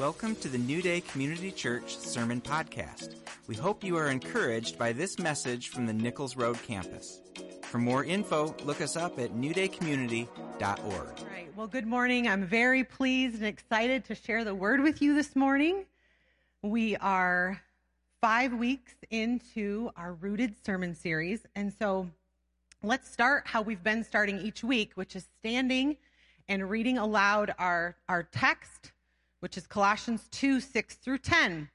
Welcome to the New Day Community Church Sermon Podcast. We hope you are encouraged by this message from the Nichols Road campus. For more info, look us up at newdaycommunity.org. All right. Well, good morning. I'm very pleased and excited to share the word with you this morning. We are five weeks into our Rooted sermon series. And so let's start how we've been starting each week, which is standing and reading aloud our, our text which is Colossians 2 6 through 10.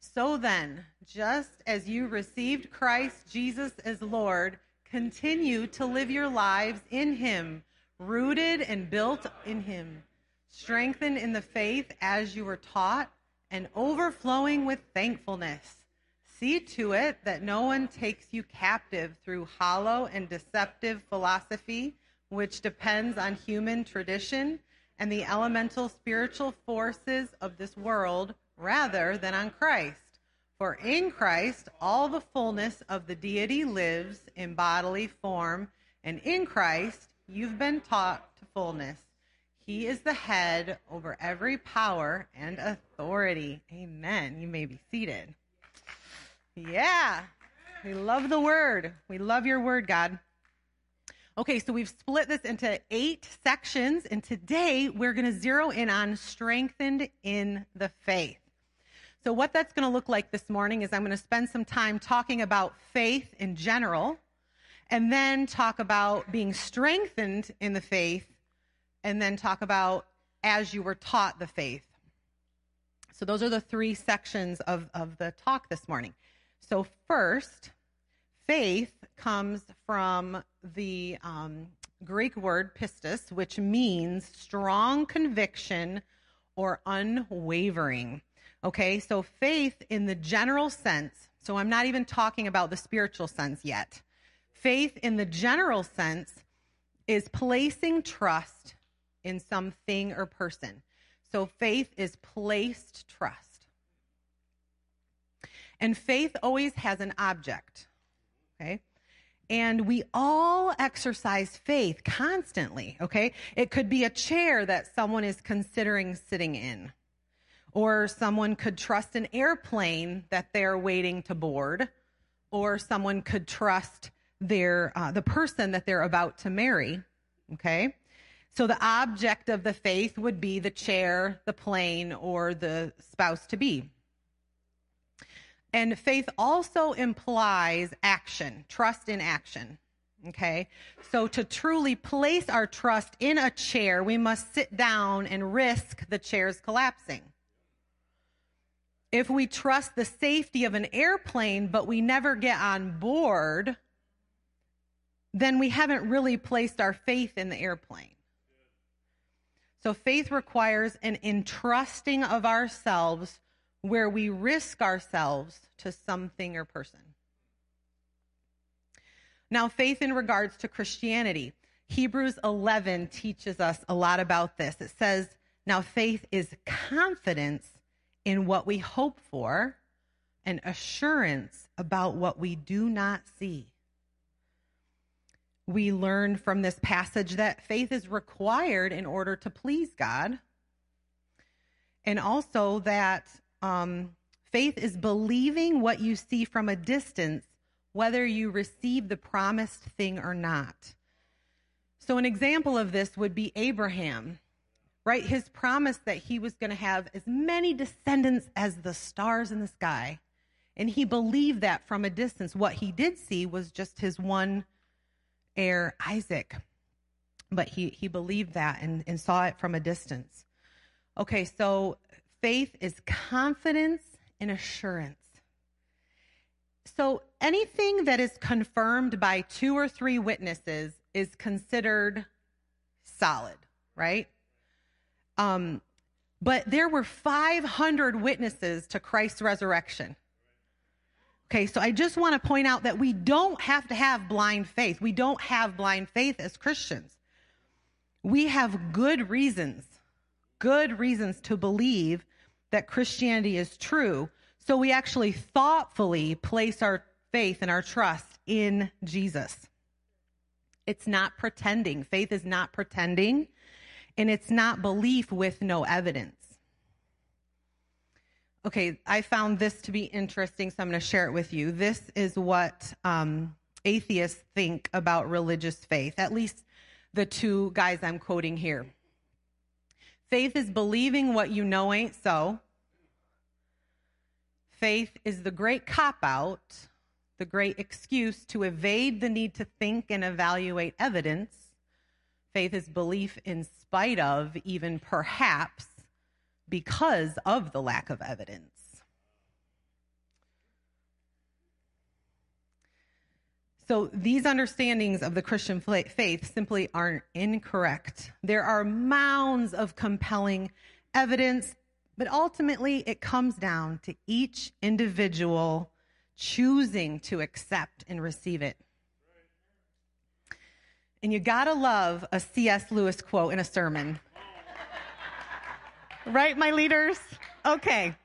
So then, just as you received Christ Jesus as Lord, continue to live your lives in Him, rooted and built in Him, strengthened in the faith as you were taught, and overflowing with thankfulness. See to it that no one takes you captive through hollow and deceptive philosophy, which depends on human tradition and the elemental spiritual forces of this world rather than on Christ. For in Christ, all the fullness of the deity lives in bodily form, and in Christ, you've been taught to fullness. He is the head over every power and authority. Amen. You may be seated. Yeah. We love the word. We love your word, God. Okay, so we've split this into eight sections, and today we're going to zero in on strengthened in the faith. So, what that's going to look like this morning is I'm going to spend some time talking about faith in general, and then talk about being strengthened in the faith, and then talk about as you were taught the faith. So, those are the three sections of, of the talk this morning. So, first, faith comes from the um, Greek word pistis, which means strong conviction or unwavering. Okay, so faith in the general sense, so I'm not even talking about the spiritual sense yet. Faith in the general sense is placing trust in something or person. So faith is placed trust. And faith always has an object. Okay? And we all exercise faith constantly, okay? It could be a chair that someone is considering sitting in, or someone could trust an airplane that they're waiting to board, or someone could trust their uh, the person that they're about to marry, okay? So the object of the faith would be the chair, the plane, or the spouse to be. And faith also implies action, trust in action. Okay. So to truly place our trust in a chair, we must sit down and risk the chair's collapsing. If we trust the safety of an airplane, but we never get on board, then we haven't really placed our faith in the airplane. So faith requires an entrusting of ourselves where we risk ourselves to something or person. Now, faith in regards to Christianity. Hebrews 11 teaches us a lot about this. It says, Now faith is confidence in what we hope for and assurance about what we do not see. We learn from this passage that faith is required in order to please God, and also that um, faith is believing what you see from a distance, whether you receive the promised thing or not. So, an example of this would be Abraham, right? His promise that he was going to have as many descendants as the stars in the sky. And he believed that from a distance. What he did see was just his one heir, Isaac. But he, he believed that and, and saw it from a distance. Okay, so faith is confidence and assurance. So anything that is confirmed by two or three witnesses is considered solid, right? Um, but there were 500 witnesses to Christ's resurrection. Okay, so I just want to point out that we don't have to have blind faith. We don't have blind faith as Christians. We have good reasons, good reasons to believe that Christianity is true. So we actually thoughtfully place our faith and our trust in Jesus. It's not pretending. Faith is not pretending, and it's not belief with no evidence. Okay, I found this to be interesting, so I'm going to share it with you. This is what um, atheists think about religious faith, at least the two guys I'm quoting here. Faith is believing what you know ain't so. Faith is the great cop out, the great excuse to evade the need to think and evaluate evidence. Faith is belief in spite of, even perhaps, because of the lack of evidence. So these understandings of the Christian faith simply aren't incorrect. There are mounds of compelling evidence, but ultimately it comes down to each individual choosing to accept and receive it. And you gotta love a C.S. Lewis quote in a sermon. right, my leaders? Okay.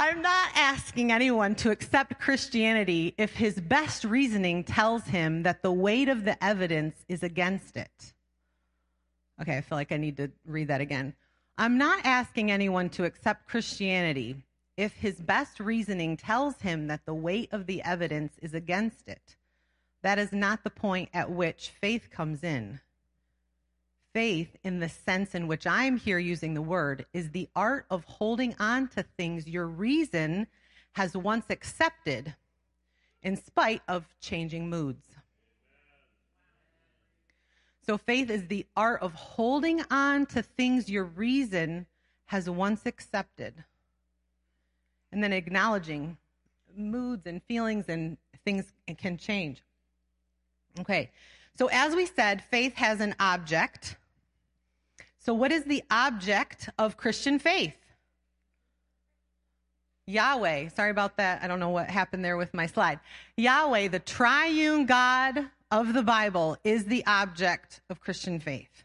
I'm not asking anyone to accept Christianity if his best reasoning tells him that the weight of the evidence is against it. Okay, I feel like I need to read that again. I'm not asking anyone to accept Christianity if his best reasoning tells him that the weight of the evidence is against it. That is not the point at which faith comes in. Faith, in the sense in which I'm here using the word, is the art of holding on to things your reason has once accepted in spite of changing moods. So, faith is the art of holding on to things your reason has once accepted and then acknowledging moods and feelings and things can change. Okay, so as we said, faith has an object. So, what is the object of Christian faith? Yahweh. Sorry about that. I don't know what happened there with my slide. Yahweh, the triune God of the Bible, is the object of Christian faith.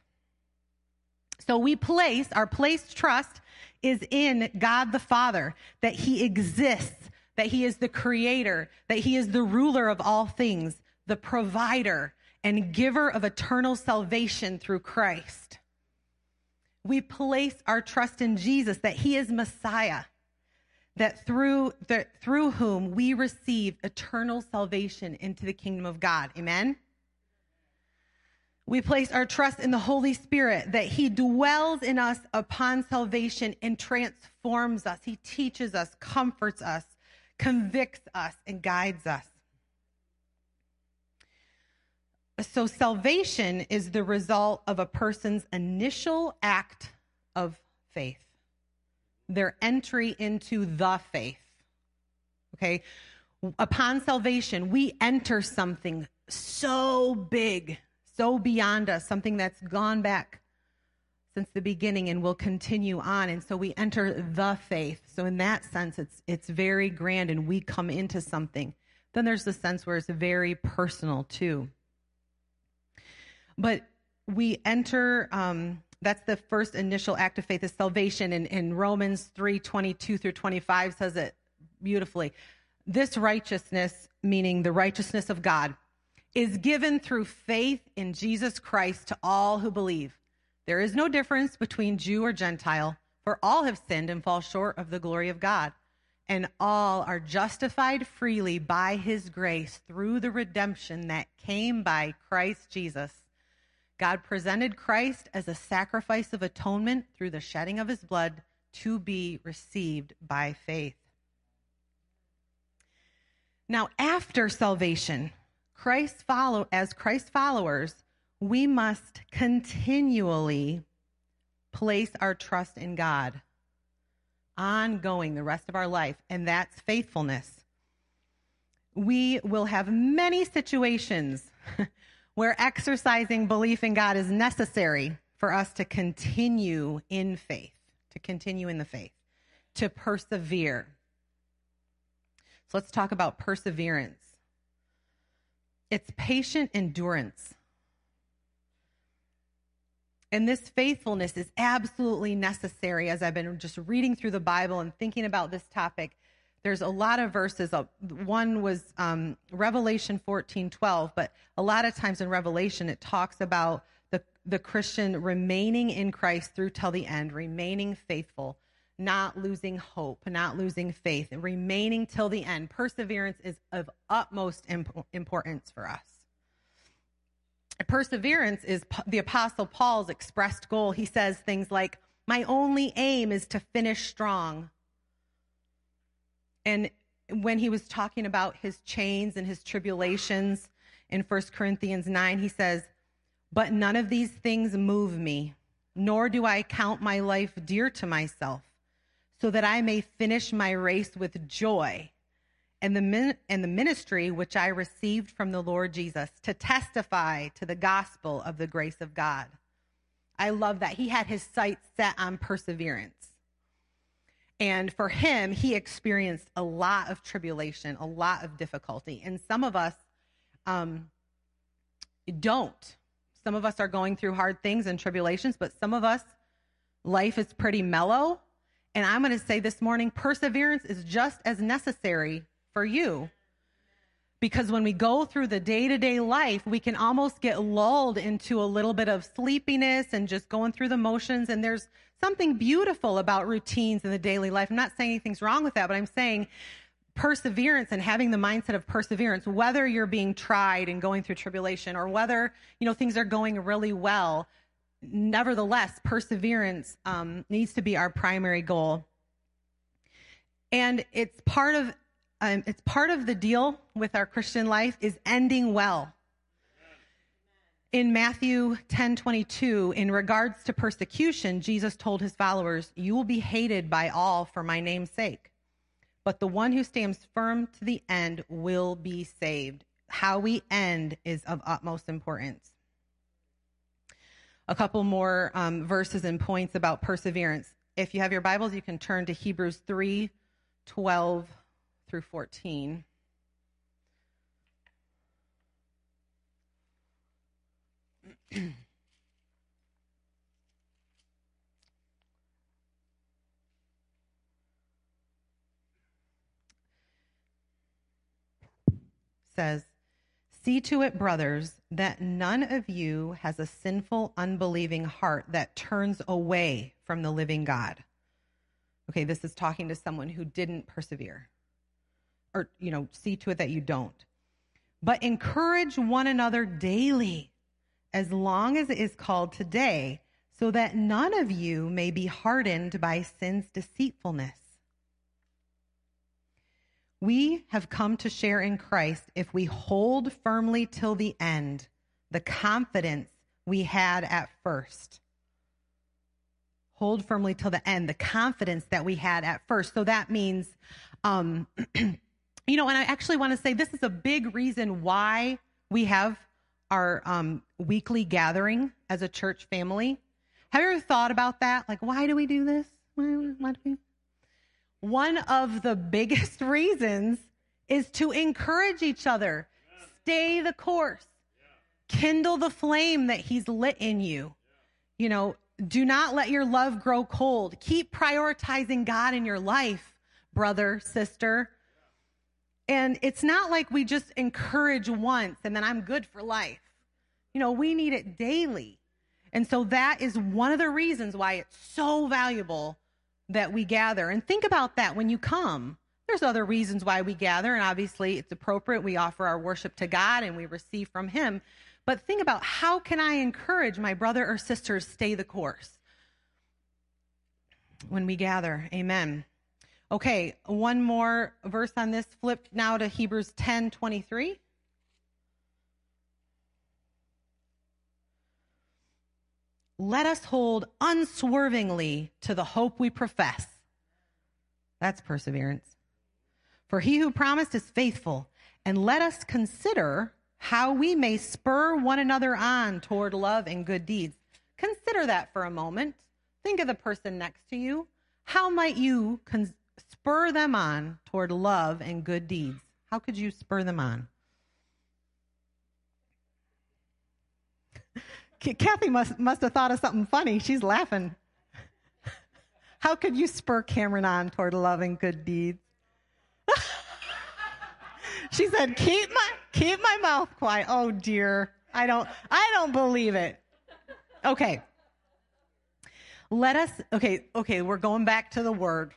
So we place, our placed trust is in God the Father, that He exists, that He is the creator, that He is the ruler of all things, the provider and giver of eternal salvation through Christ. We place our trust in Jesus, that He is Messiah, that through, that through whom we receive eternal salvation into the kingdom of God. Amen? We place our trust in the Holy Spirit that He dwells in us upon salvation and transforms us. He teaches us, comforts us, convicts us, and guides us. So, salvation is the result of a person's initial act of faith, their entry into the faith. Okay? Upon salvation, we enter something so big so beyond us, something that's gone back since the beginning and will continue on. And so we enter the faith. So in that sense, it's it's very grand and we come into something. Then there's the sense where it's very personal too. But we enter um, that's the first initial act of faith is salvation and in romans 3 22 through 25 says it beautifully this righteousness meaning the righteousness of god is given through faith in Jesus Christ to all who believe. There is no difference between Jew or Gentile, for all have sinned and fall short of the glory of God, and all are justified freely by his grace through the redemption that came by Christ Jesus. God presented Christ as a sacrifice of atonement through the shedding of his blood to be received by faith. Now, after salvation, Christ follow as Christ followers, we must continually place our trust in God ongoing the rest of our life, and that's faithfulness. We will have many situations where exercising belief in God is necessary for us to continue in faith, to continue in the faith, to persevere. So let's talk about perseverance. It's patient endurance. And this faithfulness is absolutely necessary as I've been just reading through the Bible and thinking about this topic. There's a lot of verses. One was um, Revelation 14 12, but a lot of times in Revelation it talks about the, the Christian remaining in Christ through till the end, remaining faithful, not losing hope, not losing faith, and remaining till the end. Perseverance is of utmost imp- importance for us. Perseverance is the Apostle Paul's expressed goal. He says things like, My only aim is to finish strong. And when he was talking about his chains and his tribulations in 1 Corinthians 9, he says, But none of these things move me, nor do I count my life dear to myself, so that I may finish my race with joy and the, min- and the ministry which I received from the Lord Jesus to testify to the gospel of the grace of God. I love that. He had his sights set on perseverance. And for him, he experienced a lot of tribulation, a lot of difficulty. And some of us um, don't. Some of us are going through hard things and tribulations, but some of us, life is pretty mellow. And I'm going to say this morning perseverance is just as necessary for you. Because when we go through the day to day life, we can almost get lulled into a little bit of sleepiness and just going through the motions. And there's something beautiful about routines in the daily life. I'm not saying anything's wrong with that, but I'm saying perseverance and having the mindset of perseverance, whether you're being tried and going through tribulation or whether, you know, things are going really well, nevertheless, perseverance um, needs to be our primary goal. And it's part of um, it's part of the deal with our Christian life is ending well. In Matthew 10 22, in regards to persecution, Jesus told his followers, You will be hated by all for my name's sake, but the one who stands firm to the end will be saved. How we end is of utmost importance. A couple more um, verses and points about perseverance. If you have your Bibles, you can turn to Hebrews 3 12 through 14. says, See to it, brothers, that none of you has a sinful, unbelieving heart that turns away from the living God. Okay, this is talking to someone who didn't persevere or, you know, see to it that you don't. But encourage one another daily, as long as it is called today, so that none of you may be hardened by sin's deceitfulness. We have come to share in Christ if we hold firmly till the end the confidence we had at first. Hold firmly till the end the confidence that we had at first. So that means um, you know, and I actually want to say this is a big reason why we have our um, weekly gathering as a church family. Have you ever thought about that? Like, why do we do this? Why, why do we? One of the biggest reasons is to encourage each other. Stay the course. Kindle the flame that he's lit in you. You know, do not let your love grow cold. Keep prioritizing God in your life, brother, sister. And it's not like we just encourage once and then I'm good for life. You know, we need it daily. And so that is one of the reasons why it's so valuable that we gather. And think about that when you come. There's other reasons why we gather, and obviously it's appropriate. We offer our worship to God and we receive from Him. But think about how can I encourage my brother or sister to stay the course when we gather? Amen. Okay, one more verse on this. Flip now to Hebrews 10 23. Let us hold unswervingly to the hope we profess. That's perseverance. For he who promised is faithful, and let us consider how we may spur one another on toward love and good deeds. Consider that for a moment. Think of the person next to you. How might you spur them on toward love and good deeds. How could you spur them on? Kathy must, must have thought of something funny. She's laughing. How could you spur Cameron on toward love and good deeds? she said, "Keep my keep my mouth quiet." Oh dear, I don't I don't believe it. Okay, Let us, okay, okay, we're going back to the word.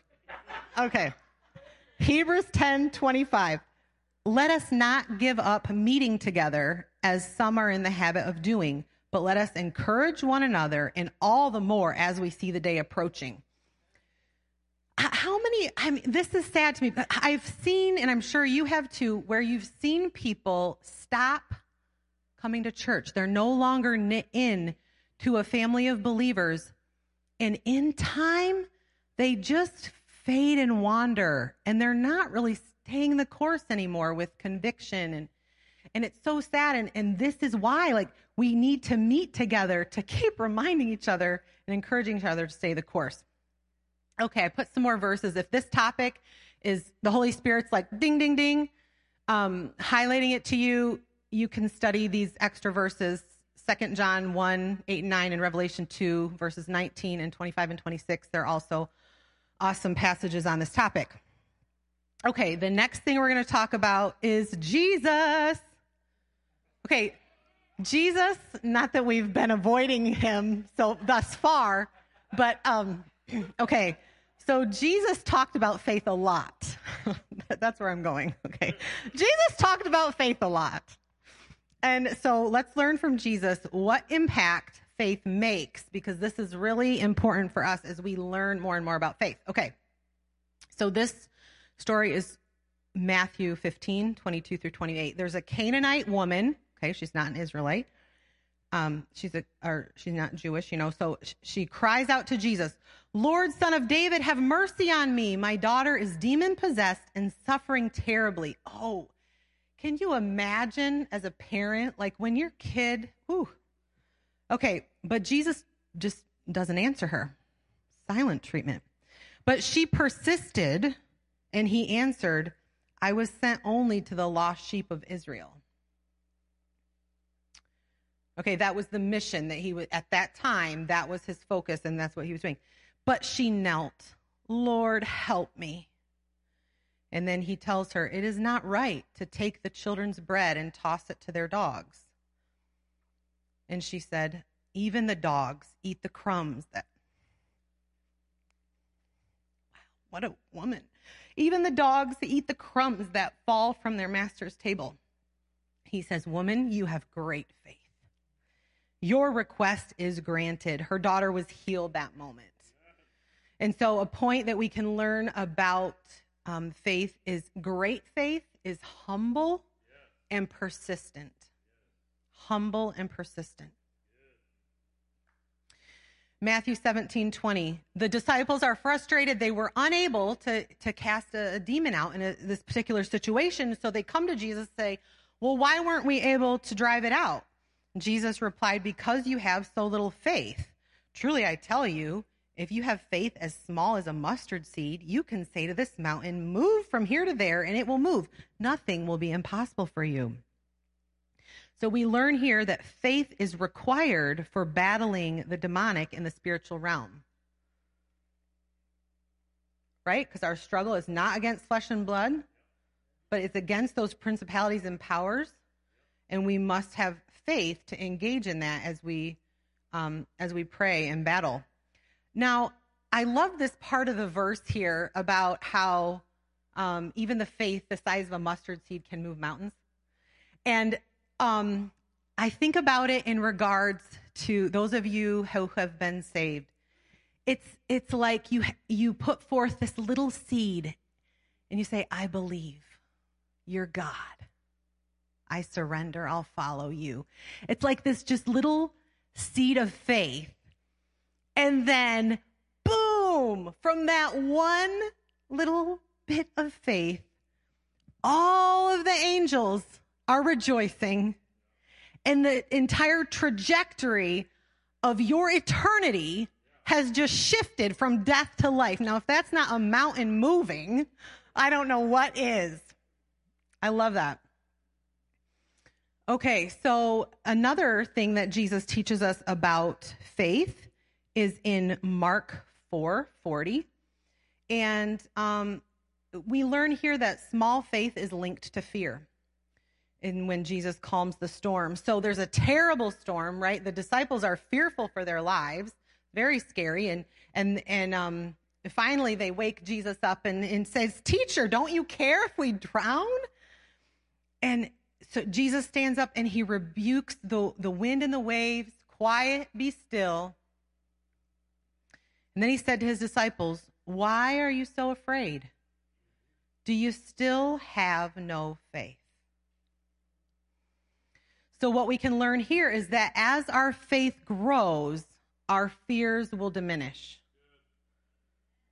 Okay. Hebrews 10 25. Let us not give up meeting together as some are in the habit of doing, but let us encourage one another, and all the more as we see the day approaching. How many, I mean, this is sad to me, but I've seen, and I'm sure you have too, where you've seen people stop coming to church. They're no longer knit in to a family of believers. And in time, they just fade and wander, and they're not really staying the course anymore with conviction. And and it's so sad. And, and this is why like we need to meet together to keep reminding each other and encouraging each other to stay the course. Okay i put some more verses. If this topic is the holy spirit's like ding ding ding um, highlighting it to you you can study these extra verses Second John 1, 8 and 9, and Revelation 2, verses 19 and 25 and 26. They're also awesome passages on this topic. Okay, the next thing we're going to talk about is Jesus. Okay, Jesus, not that we've been avoiding him so thus far, but um okay. So Jesus talked about faith a lot. That's where I'm going. Okay. Jesus talked about faith a lot. And so let's learn from Jesus what impact faith makes because this is really important for us as we learn more and more about faith. Okay. So this story is Matthew 15, 22 through 28. There's a Canaanite woman. Okay. She's not an Israelite. Um, she's a, or she's not Jewish, you know. So she cries out to Jesus, Lord, son of David, have mercy on me. My daughter is demon possessed and suffering terribly. Oh, can you imagine as a parent, like when your kid, ooh, okay, but Jesus just doesn't answer her. Silent treatment. But she persisted and he answered, I was sent only to the lost sheep of Israel. Okay, that was the mission that he was, at that time, that was his focus and that's what he was doing. But she knelt, Lord, help me. And then he tells her, It is not right to take the children's bread and toss it to their dogs. And she said, Even the dogs eat the crumbs that. Wow, what a woman. Even the dogs eat the crumbs that fall from their master's table. He says, Woman, you have great faith. Your request is granted. Her daughter was healed that moment. And so, a point that we can learn about um, faith is great faith is humble and persistent. Humble and persistent. Matthew 17, 20. The disciples are frustrated. They were unable to, to cast a, a demon out in a, this particular situation. So they come to Jesus and say, Well, why weren't we able to drive it out? Jesus replied, Because you have so little faith. Truly, I tell you, if you have faith as small as a mustard seed, you can say to this mountain, Move from here to there, and it will move. Nothing will be impossible for you. So we learn here that faith is required for battling the demonic in the spiritual realm. Right? Because our struggle is not against flesh and blood, but it's against those principalities and powers. And we must have faith to engage in that as we um, as we pray and battle. Now, I love this part of the verse here about how um, even the faith the size of a mustard seed can move mountains. And um, I think about it in regards to those of you who have been saved. It's it's like you you put forth this little seed, and you say, "I believe, you're God. I surrender. I'll follow you." It's like this just little seed of faith and then, boom, from that one little bit of faith, all of the angels are rejoicing. And the entire trajectory of your eternity has just shifted from death to life. Now, if that's not a mountain moving, I don't know what is. I love that. Okay, so another thing that Jesus teaches us about faith is in Mark 4 40. And um, we learn here that small faith is linked to fear. And when Jesus calms the storm. So there's a terrible storm, right? The disciples are fearful for their lives. very scary. And and and um, finally, they wake Jesus up and, and says, "Teacher, don't you care if we drown?" And so Jesus stands up and he rebukes the the wind and the waves. Quiet, be still. And then he said to his disciples, "Why are you so afraid? Do you still have no faith?" So, what we can learn here is that as our faith grows, our fears will diminish.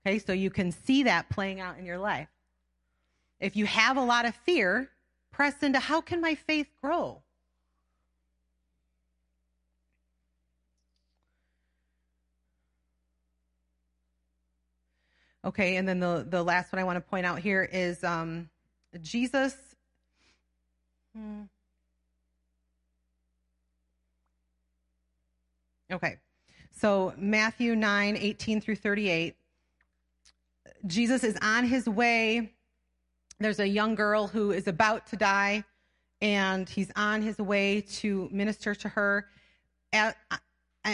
Okay, so you can see that playing out in your life. If you have a lot of fear, press into how can my faith grow? Okay, and then the, the last one I want to point out here is um, Jesus. Hmm. Okay. So Matthew 9, 18 through 38. Jesus is on his way. There's a young girl who is about to die, and he's on his way to minister to her. At,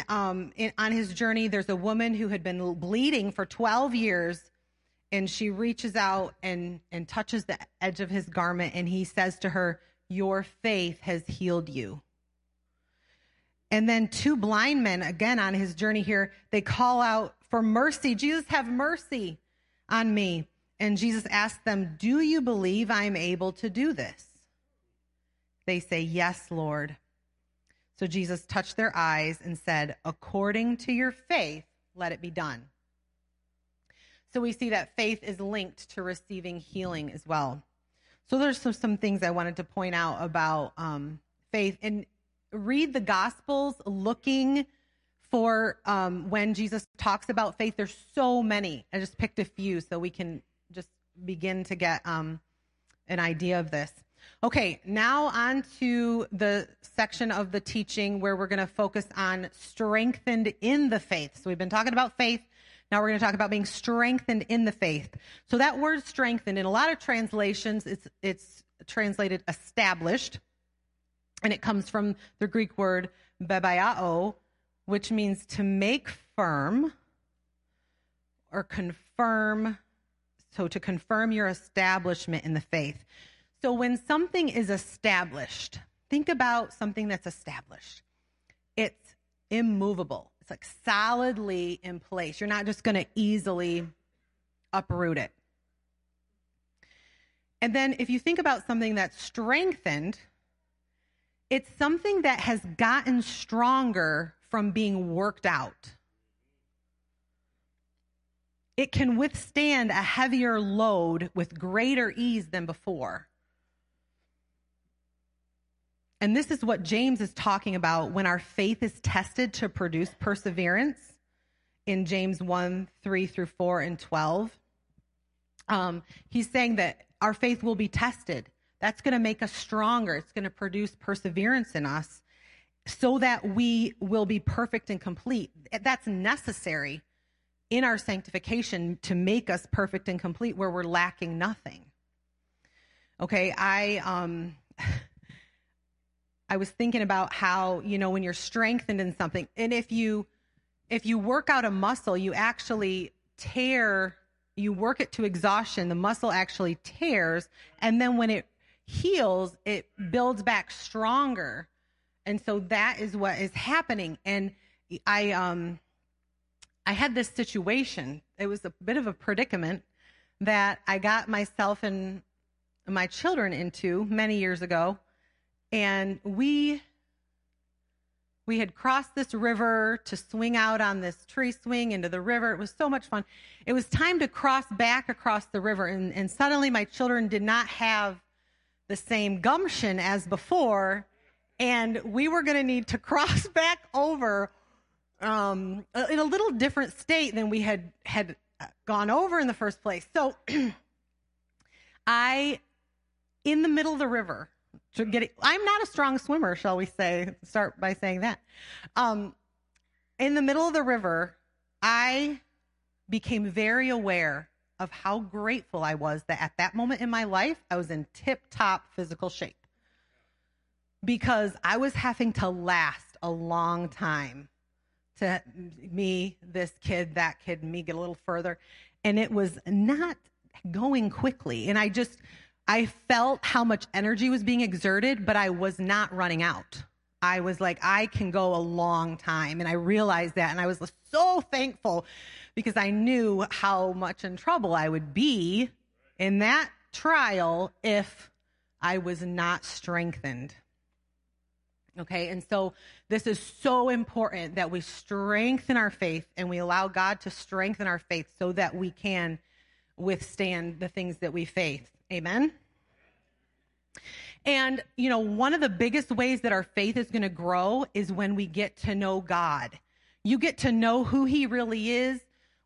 um, in, on his journey, there's a woman who had been bleeding for 12 years, and she reaches out and, and touches the edge of his garment, and he says to her, Your faith has healed you. And then two blind men, again on his journey here, they call out for mercy. Jesus, have mercy on me. And Jesus asked them, Do you believe I'm able to do this? They say, Yes, Lord. So Jesus touched their eyes and said, According to your faith, let it be done. So we see that faith is linked to receiving healing as well. So there's some, some things I wanted to point out about um, faith. And read the Gospels looking for um, when Jesus talks about faith. There's so many. I just picked a few so we can just begin to get um, an idea of this. Okay, now on to the section of the teaching where we're going to focus on strengthened in the faith. So we've been talking about faith. Now we're going to talk about being strengthened in the faith. So that word strengthened in a lot of translations it's it's translated established and it comes from the Greek word bebiao, which means to make firm or confirm. So to confirm your establishment in the faith. So when something is established, think about something that's established. It's immovable. It's like solidly in place. You're not just going to easily uproot it. And then if you think about something that's strengthened, it's something that has gotten stronger from being worked out. It can withstand a heavier load with greater ease than before. And this is what James is talking about when our faith is tested to produce perseverance in James 1 3 through 4 and 12. Um, he's saying that our faith will be tested. That's going to make us stronger. It's going to produce perseverance in us so that we will be perfect and complete. That's necessary in our sanctification to make us perfect and complete where we're lacking nothing. Okay, I um I was thinking about how, you know, when you're strengthened in something and if you if you work out a muscle, you actually tear you work it to exhaustion, the muscle actually tears and then when it heals, it builds back stronger. And so that is what is happening. And I um I had this situation. It was a bit of a predicament that I got myself and my children into many years ago. And we we had crossed this river to swing out on this tree swing into the river. It was so much fun. It was time to cross back across the river, and, and suddenly my children did not have the same gumption as before, and we were going to need to cross back over um, in a little different state than we had had gone over in the first place. So I, in the middle of the river, to get it, I'm not a strong swimmer, shall we say? Start by saying that. Um, in the middle of the river, I became very aware of how grateful I was that at that moment in my life, I was in tip top physical shape because I was having to last a long time to me, this kid, that kid, me get a little further. And it was not going quickly. And I just, I felt how much energy was being exerted, but I was not running out. I was like, I can go a long time. And I realized that. And I was so thankful because I knew how much in trouble I would be in that trial if I was not strengthened. Okay, and so this is so important that we strengthen our faith and we allow God to strengthen our faith so that we can withstand the things that we face. Amen. And, you know, one of the biggest ways that our faith is going to grow is when we get to know God. You get to know who He really is,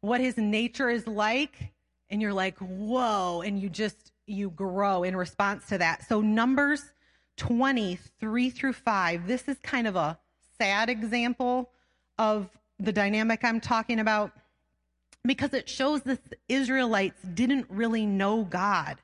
what His nature is like, and you're like, whoa, and you just, you grow in response to that. So, Numbers 20, 3 through 5, this is kind of a sad example of the dynamic I'm talking about because it shows the Israelites didn't really know God.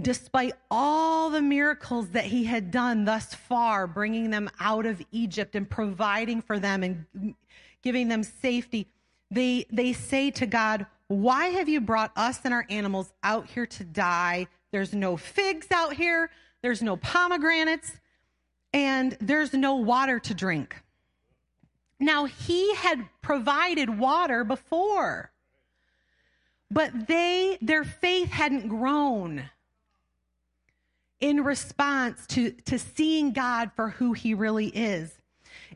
Despite all the miracles that he had done thus far, bringing them out of Egypt and providing for them and giving them safety, they, they say to God, Why have you brought us and our animals out here to die? There's no figs out here, there's no pomegranates, and there's no water to drink. Now, he had provided water before, but they, their faith hadn't grown in response to, to seeing God for who he really is.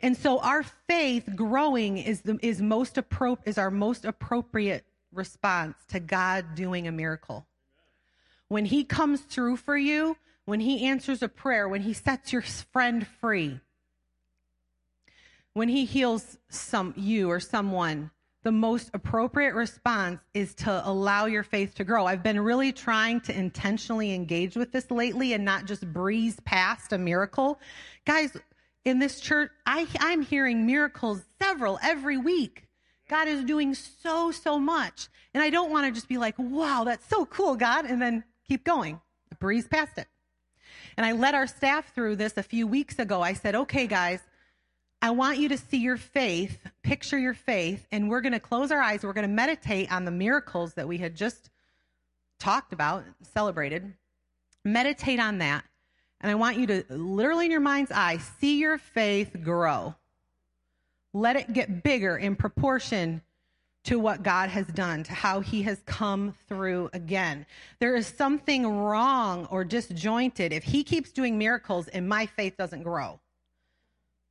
And so our faith growing is the, is most appro- is our most appropriate response to God doing a miracle. When he comes through for you, when he answers a prayer, when he sets your friend free, when he heals some you or someone, the most appropriate response is to allow your faith to grow. I've been really trying to intentionally engage with this lately and not just breeze past a miracle. Guys, in this church, I, I'm hearing miracles several every week. God is doing so, so much. And I don't want to just be like, wow, that's so cool, God, and then keep going, breeze past it. And I led our staff through this a few weeks ago. I said, okay, guys, I want you to see your faith, picture your faith, and we're going to close our eyes. We're going to meditate on the miracles that we had just talked about, celebrated. Meditate on that. And I want you to literally in your mind's eye see your faith grow. Let it get bigger in proportion to what God has done, to how he has come through again. There is something wrong or disjointed. If he keeps doing miracles and my faith doesn't grow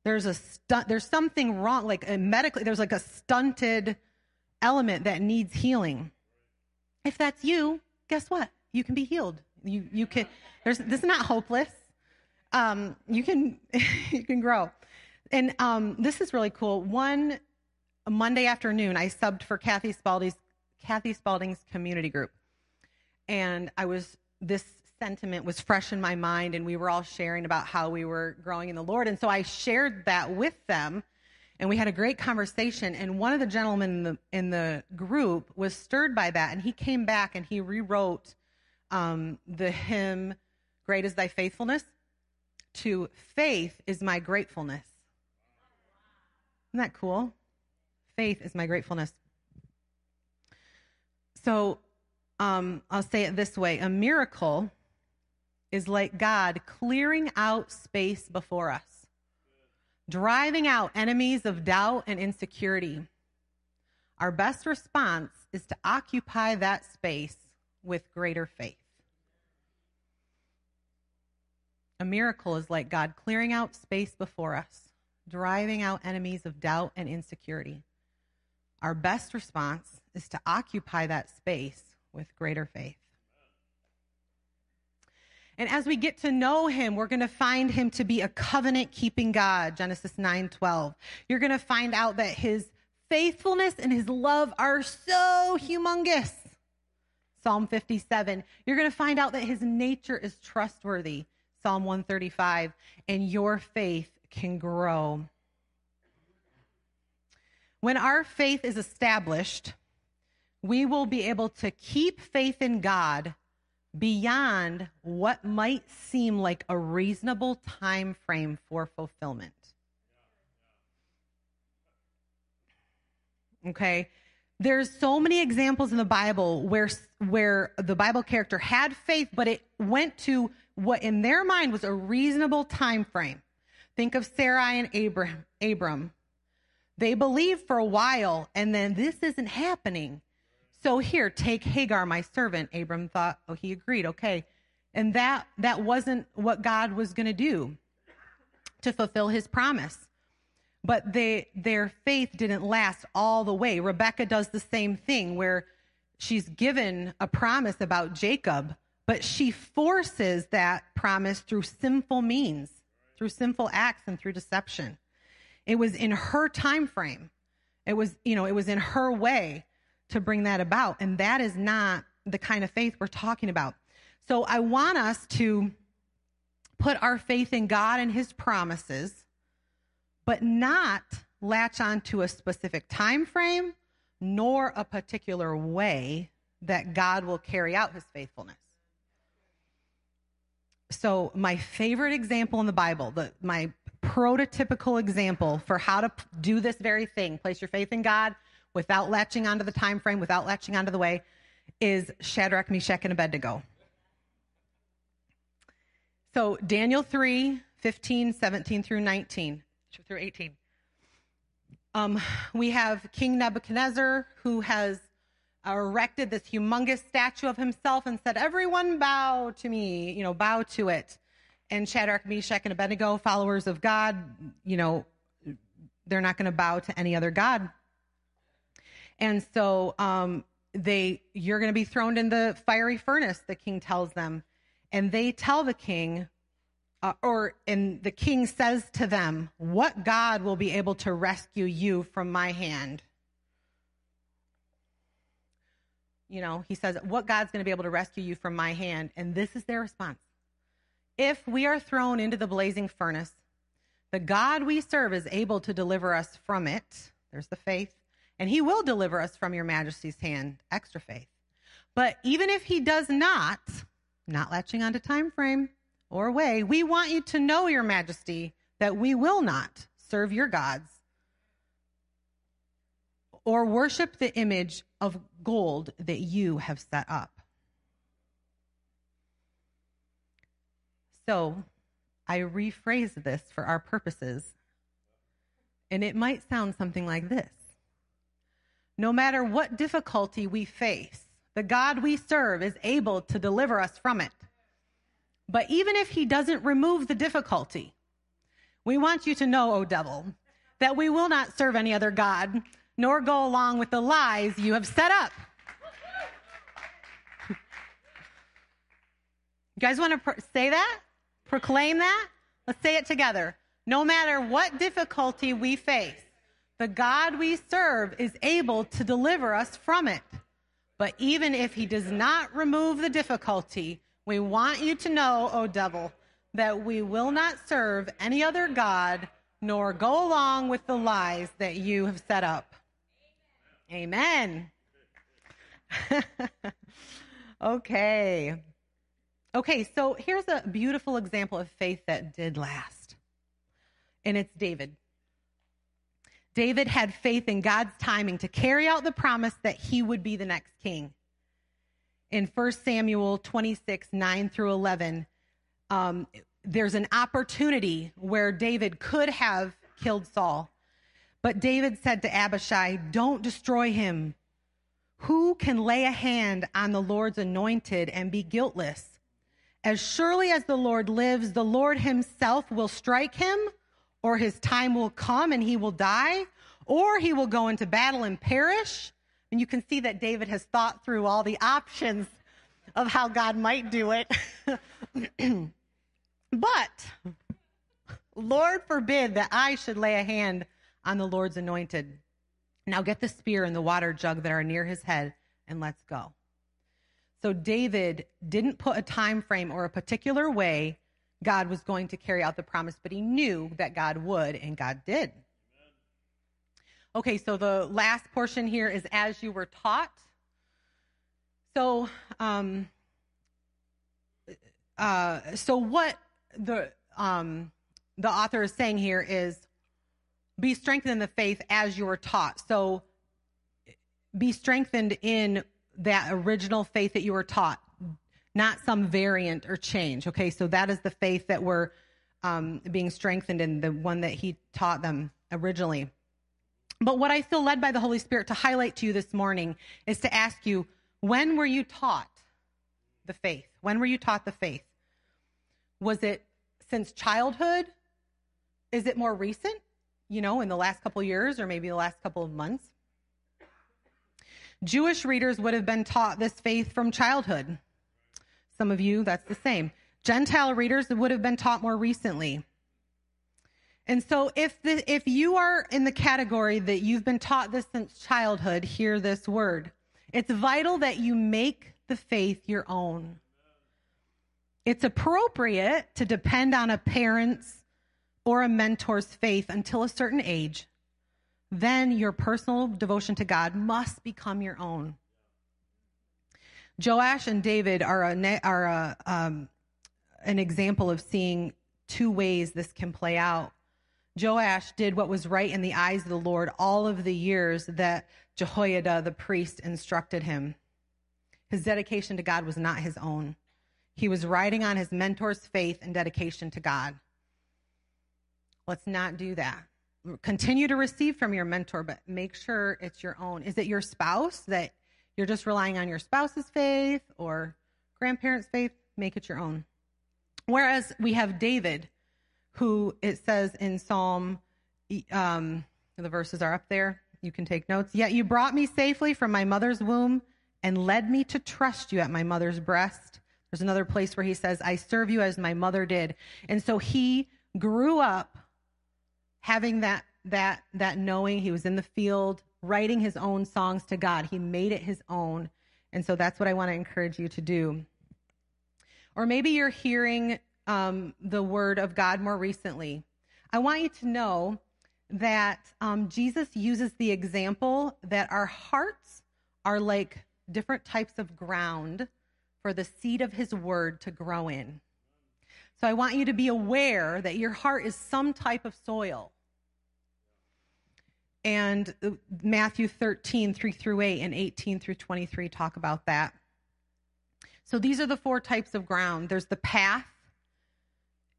there's a stunt there's something wrong like uh, medically there's like a stunted element that needs healing. If that's you guess what? You can be healed. You you can there's this is not hopeless um you can you can grow and um this is really cool one monday afternoon i subbed for kathy spalding's kathy spalding's community group and i was this sentiment was fresh in my mind, and we were all sharing about how we were growing in the Lord. And so I shared that with them, and we had a great conversation. And one of the gentlemen in the, in the group was stirred by that, and he came back and he rewrote um, the hymn, Great is Thy Faithfulness, to Faith is My Gratefulness. Isn't that cool? Faith is my gratefulness. So um, I'll say it this way a miracle is like God clearing out space before us, driving out enemies of doubt and insecurity. Our best response is to occupy that space with greater faith. A miracle is like God clearing out space before us, driving out enemies of doubt and insecurity. Our best response is to occupy that space with greater faith. And as we get to know him, we're going to find him to be a covenant keeping God, Genesis 9:12. You're going to find out that his faithfulness and his love are so humongous. Psalm 57. You're going to find out that his nature is trustworthy. Psalm 135. And your faith can grow. When our faith is established, we will be able to keep faith in God beyond what might seem like a reasonable time frame for fulfillment. Okay? There's so many examples in the Bible where where the Bible character had faith, but it went to what in their mind was a reasonable time frame. Think of Sarai and Abram. Abram. They believed for a while, and then this isn't happening. So here, take Hagar, my servant. Abram thought, oh, he agreed, okay. And that that wasn't what God was going to do to fulfill his promise. But they their faith didn't last all the way. Rebecca does the same thing where she's given a promise about Jacob, but she forces that promise through sinful means, through sinful acts and through deception. It was in her time frame. It was, you know, it was in her way to bring that about. And that is not the kind of faith we're talking about. So I want us to put our faith in God and his promises, but not latch on to a specific time frame nor a particular way that God will carry out his faithfulness. So, my favorite example in the Bible, the, my prototypical example for how to do this very thing, place your faith in God without latching onto the time frame, without latching onto the way, is Shadrach, Meshach, and Abednego. So, Daniel 3 15, 17 through 19, through 18. Um, we have King Nebuchadnezzar who has erected this humongous statue of himself and said, Everyone bow to me, you know, bow to it. And Shadrach, Meshach, and Abednego, followers of God, you know, they're not going to bow to any other God. And so um, they, you're going to be thrown in the fiery furnace, the king tells them. And they tell the king, uh, or and the king says to them, What God will be able to rescue you from my hand? You know, he says, What God's going to be able to rescue you from my hand? And this is their response. If we are thrown into the blazing furnace, the God we serve is able to deliver us from it. There's the faith. And he will deliver us from your majesty's hand. Extra faith. But even if he does not, not latching onto time frame, or way, we want you to know, Your Majesty, that we will not serve your gods or worship the image of gold that you have set up. So I rephrase this for our purposes, and it might sound something like this No matter what difficulty we face, the God we serve is able to deliver us from it. But even if he doesn't remove the difficulty, we want you to know, O devil, that we will not serve any other God, nor go along with the lies you have set up. you guys want to pro- say that? Proclaim that? Let's say it together. No matter what difficulty we face, the God we serve is able to deliver us from it. But even if he does not remove the difficulty, we want you to know, O devil, that we will not serve any other God nor go along with the lies that you have set up. Amen. okay. Okay, so here's a beautiful example of faith that did last. And it's David. David had faith in God's timing to carry out the promise that he would be the next king in 1 Samuel 26, 9 through 11, um, there's an opportunity where David could have killed Saul. But David said to Abishai, Don't destroy him. Who can lay a hand on the Lord's anointed and be guiltless? As surely as the Lord lives, the Lord himself will strike him, or his time will come and he will die, or he will go into battle and perish. And you can see that David has thought through all the options of how God might do it. but, Lord forbid that I should lay a hand on the Lord's anointed. Now get the spear and the water jug that are near his head and let's go. So David didn't put a time frame or a particular way God was going to carry out the promise, but he knew that God would, and God did. Okay, so the last portion here is as you were taught. So, um, uh, so what the um, the author is saying here is be strengthened in the faith as you were taught. So be strengthened in that original faith that you were taught, not some variant or change. Okay, so that is the faith that we're um, being strengthened in, the one that He taught them originally. But what I feel led by the Holy Spirit to highlight to you this morning is to ask you, when were you taught the faith? When were you taught the faith? Was it since childhood? Is it more recent? You know, in the last couple years or maybe the last couple of months? Jewish readers would have been taught this faith from childhood. Some of you, that's the same. Gentile readers would have been taught more recently. And so if the, if you are in the category that you've been taught this since childhood, hear this word. It's vital that you make the faith your own. It's appropriate to depend on a parent's or a mentor's faith until a certain age. Then your personal devotion to God must become your own. Joash and David are a, are a, um, an example of seeing two ways this can play out. Joash did what was right in the eyes of the Lord all of the years that Jehoiada the priest instructed him. His dedication to God was not his own. He was riding on his mentor's faith and dedication to God. Let's not do that. Continue to receive from your mentor, but make sure it's your own. Is it your spouse that you're just relying on your spouse's faith or grandparents' faith? Make it your own. Whereas we have David, who it says in Psalm, um, the verses are up there. You can take notes. Yet you brought me safely from my mother's womb and led me to trust you at my mother's breast. There's another place where he says, I serve you as my mother did. And so he grew up having that that that knowing he was in the field writing his own songs to God. He made it his own. And so that's what I want to encourage you to do. Or maybe you're hearing um, the word of God more recently. I want you to know that um, Jesus uses the example that our hearts are like different types of ground for the seed of his word to grow in. So I want you to be aware that your heart is some type of soil. And uh, Matthew 13, 3 through 8, and 18 through 23 talk about that. So these are the four types of ground there's the path,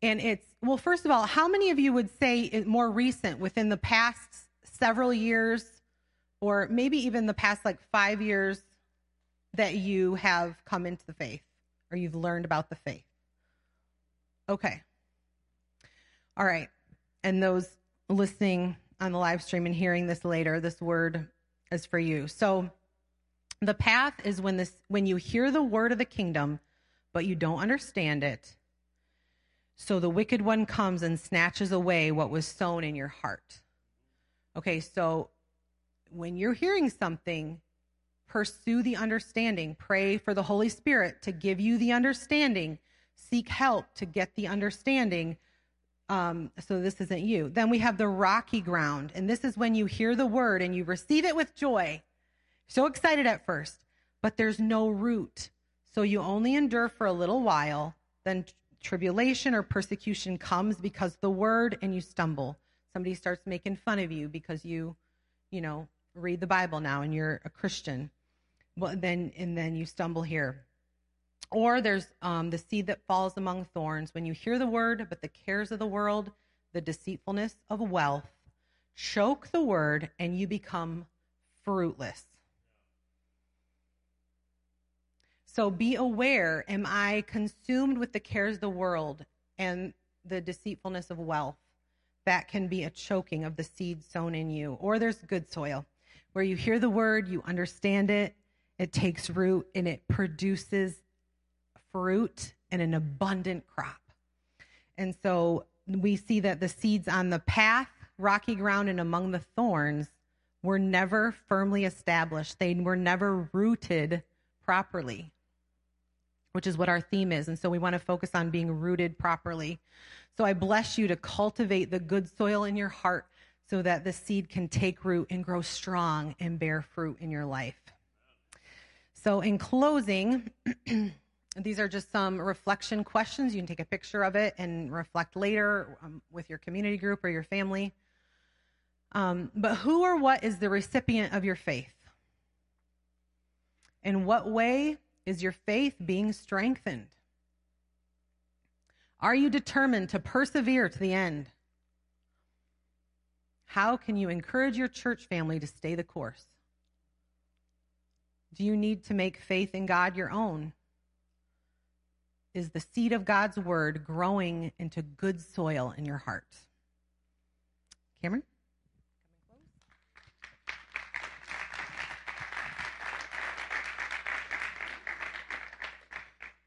and it's, well, first of all, how many of you would say more recent within the past several years, or maybe even the past like five years, that you have come into the faith or you've learned about the faith? Okay. All right. And those listening on the live stream and hearing this later, this word is for you. So the path is when this when you hear the word of the kingdom, but you don't understand it. So the wicked one comes and snatches away what was sown in your heart. Okay, so when you're hearing something, pursue the understanding. Pray for the Holy Spirit to give you the understanding. Seek help to get the understanding um, so this isn't you. Then we have the rocky ground. And this is when you hear the word and you receive it with joy. So excited at first, but there's no root. So you only endure for a little while. Then tribulation or persecution comes because the word and you stumble. Somebody starts making fun of you because you, you know, read the Bible now and you're a Christian. Well, then, and then you stumble here. Or there's um, the seed that falls among thorns. When you hear the word, but the cares of the world, the deceitfulness of wealth, choke the word, and you become fruitless. So be aware am I consumed with the cares of the world and the deceitfulness of wealth? That can be a choking of the seed sown in you. Or there's good soil, where you hear the word, you understand it, it takes root, and it produces fruit and an abundant crop. And so we see that the seeds on the path, rocky ground, and among the thorns were never firmly established. They were never rooted properly, which is what our theme is. And so we want to focus on being rooted properly. So I bless you to cultivate the good soil in your heart so that the seed can take root and grow strong and bear fruit in your life. So, in closing, These are just some reflection questions. You can take a picture of it and reflect later um, with your community group or your family. Um, but who or what is the recipient of your faith? In what way is your faith being strengthened? Are you determined to persevere to the end? How can you encourage your church family to stay the course? Do you need to make faith in God your own? Is the seed of God's word growing into good soil in your heart? Cameron?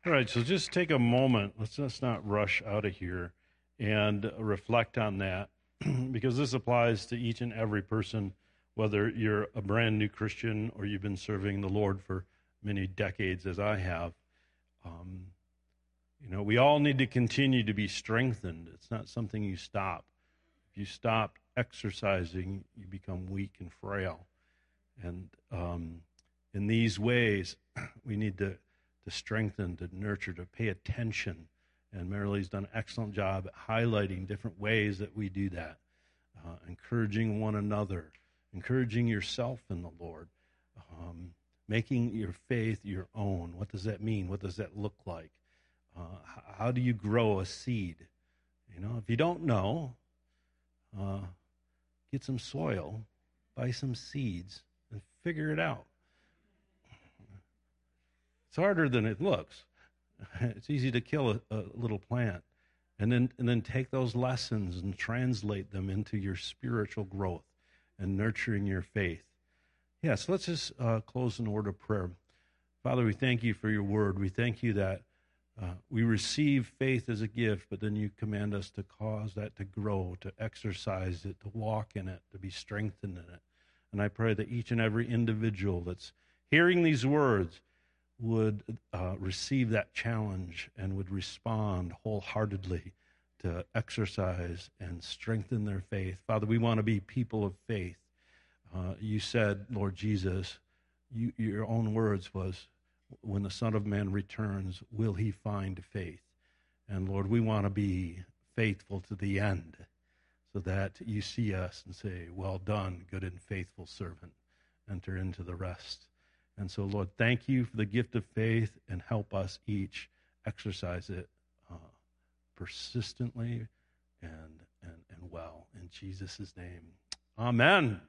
All right, so just take a moment. Let's just not rush out of here and reflect on that because this applies to each and every person, whether you're a brand new Christian or you've been serving the Lord for many decades, as I have. Um, you know, we all need to continue to be strengthened. It's not something you stop. If you stop exercising, you become weak and frail. And um, in these ways, we need to to strengthen, to nurture, to pay attention. And Marilee's done an excellent job at highlighting different ways that we do that, uh, encouraging one another, encouraging yourself in the Lord, um, making your faith your own. What does that mean? What does that look like? Uh, how do you grow a seed? You know, if you don't know, uh, get some soil, buy some seeds, and figure it out. It's harder than it looks. It's easy to kill a, a little plant and then and then take those lessons and translate them into your spiritual growth and nurturing your faith. Yes, yeah, so let's just uh, close in word of prayer. Father, we thank you for your word. We thank you that uh, we receive faith as a gift, but then you command us to cause that to grow, to exercise it, to walk in it, to be strengthened in it. And I pray that each and every individual that's hearing these words would uh, receive that challenge and would respond wholeheartedly to exercise and strengthen their faith. Father, we want to be people of faith. Uh, you said, Lord Jesus, you, your own words was, when the Son of Man returns, will he find faith? And Lord, we want to be faithful to the end so that you see us and say, Well done, good and faithful servant. Enter into the rest. And so, Lord, thank you for the gift of faith and help us each exercise it uh, persistently and, and, and well. In Jesus' name, amen.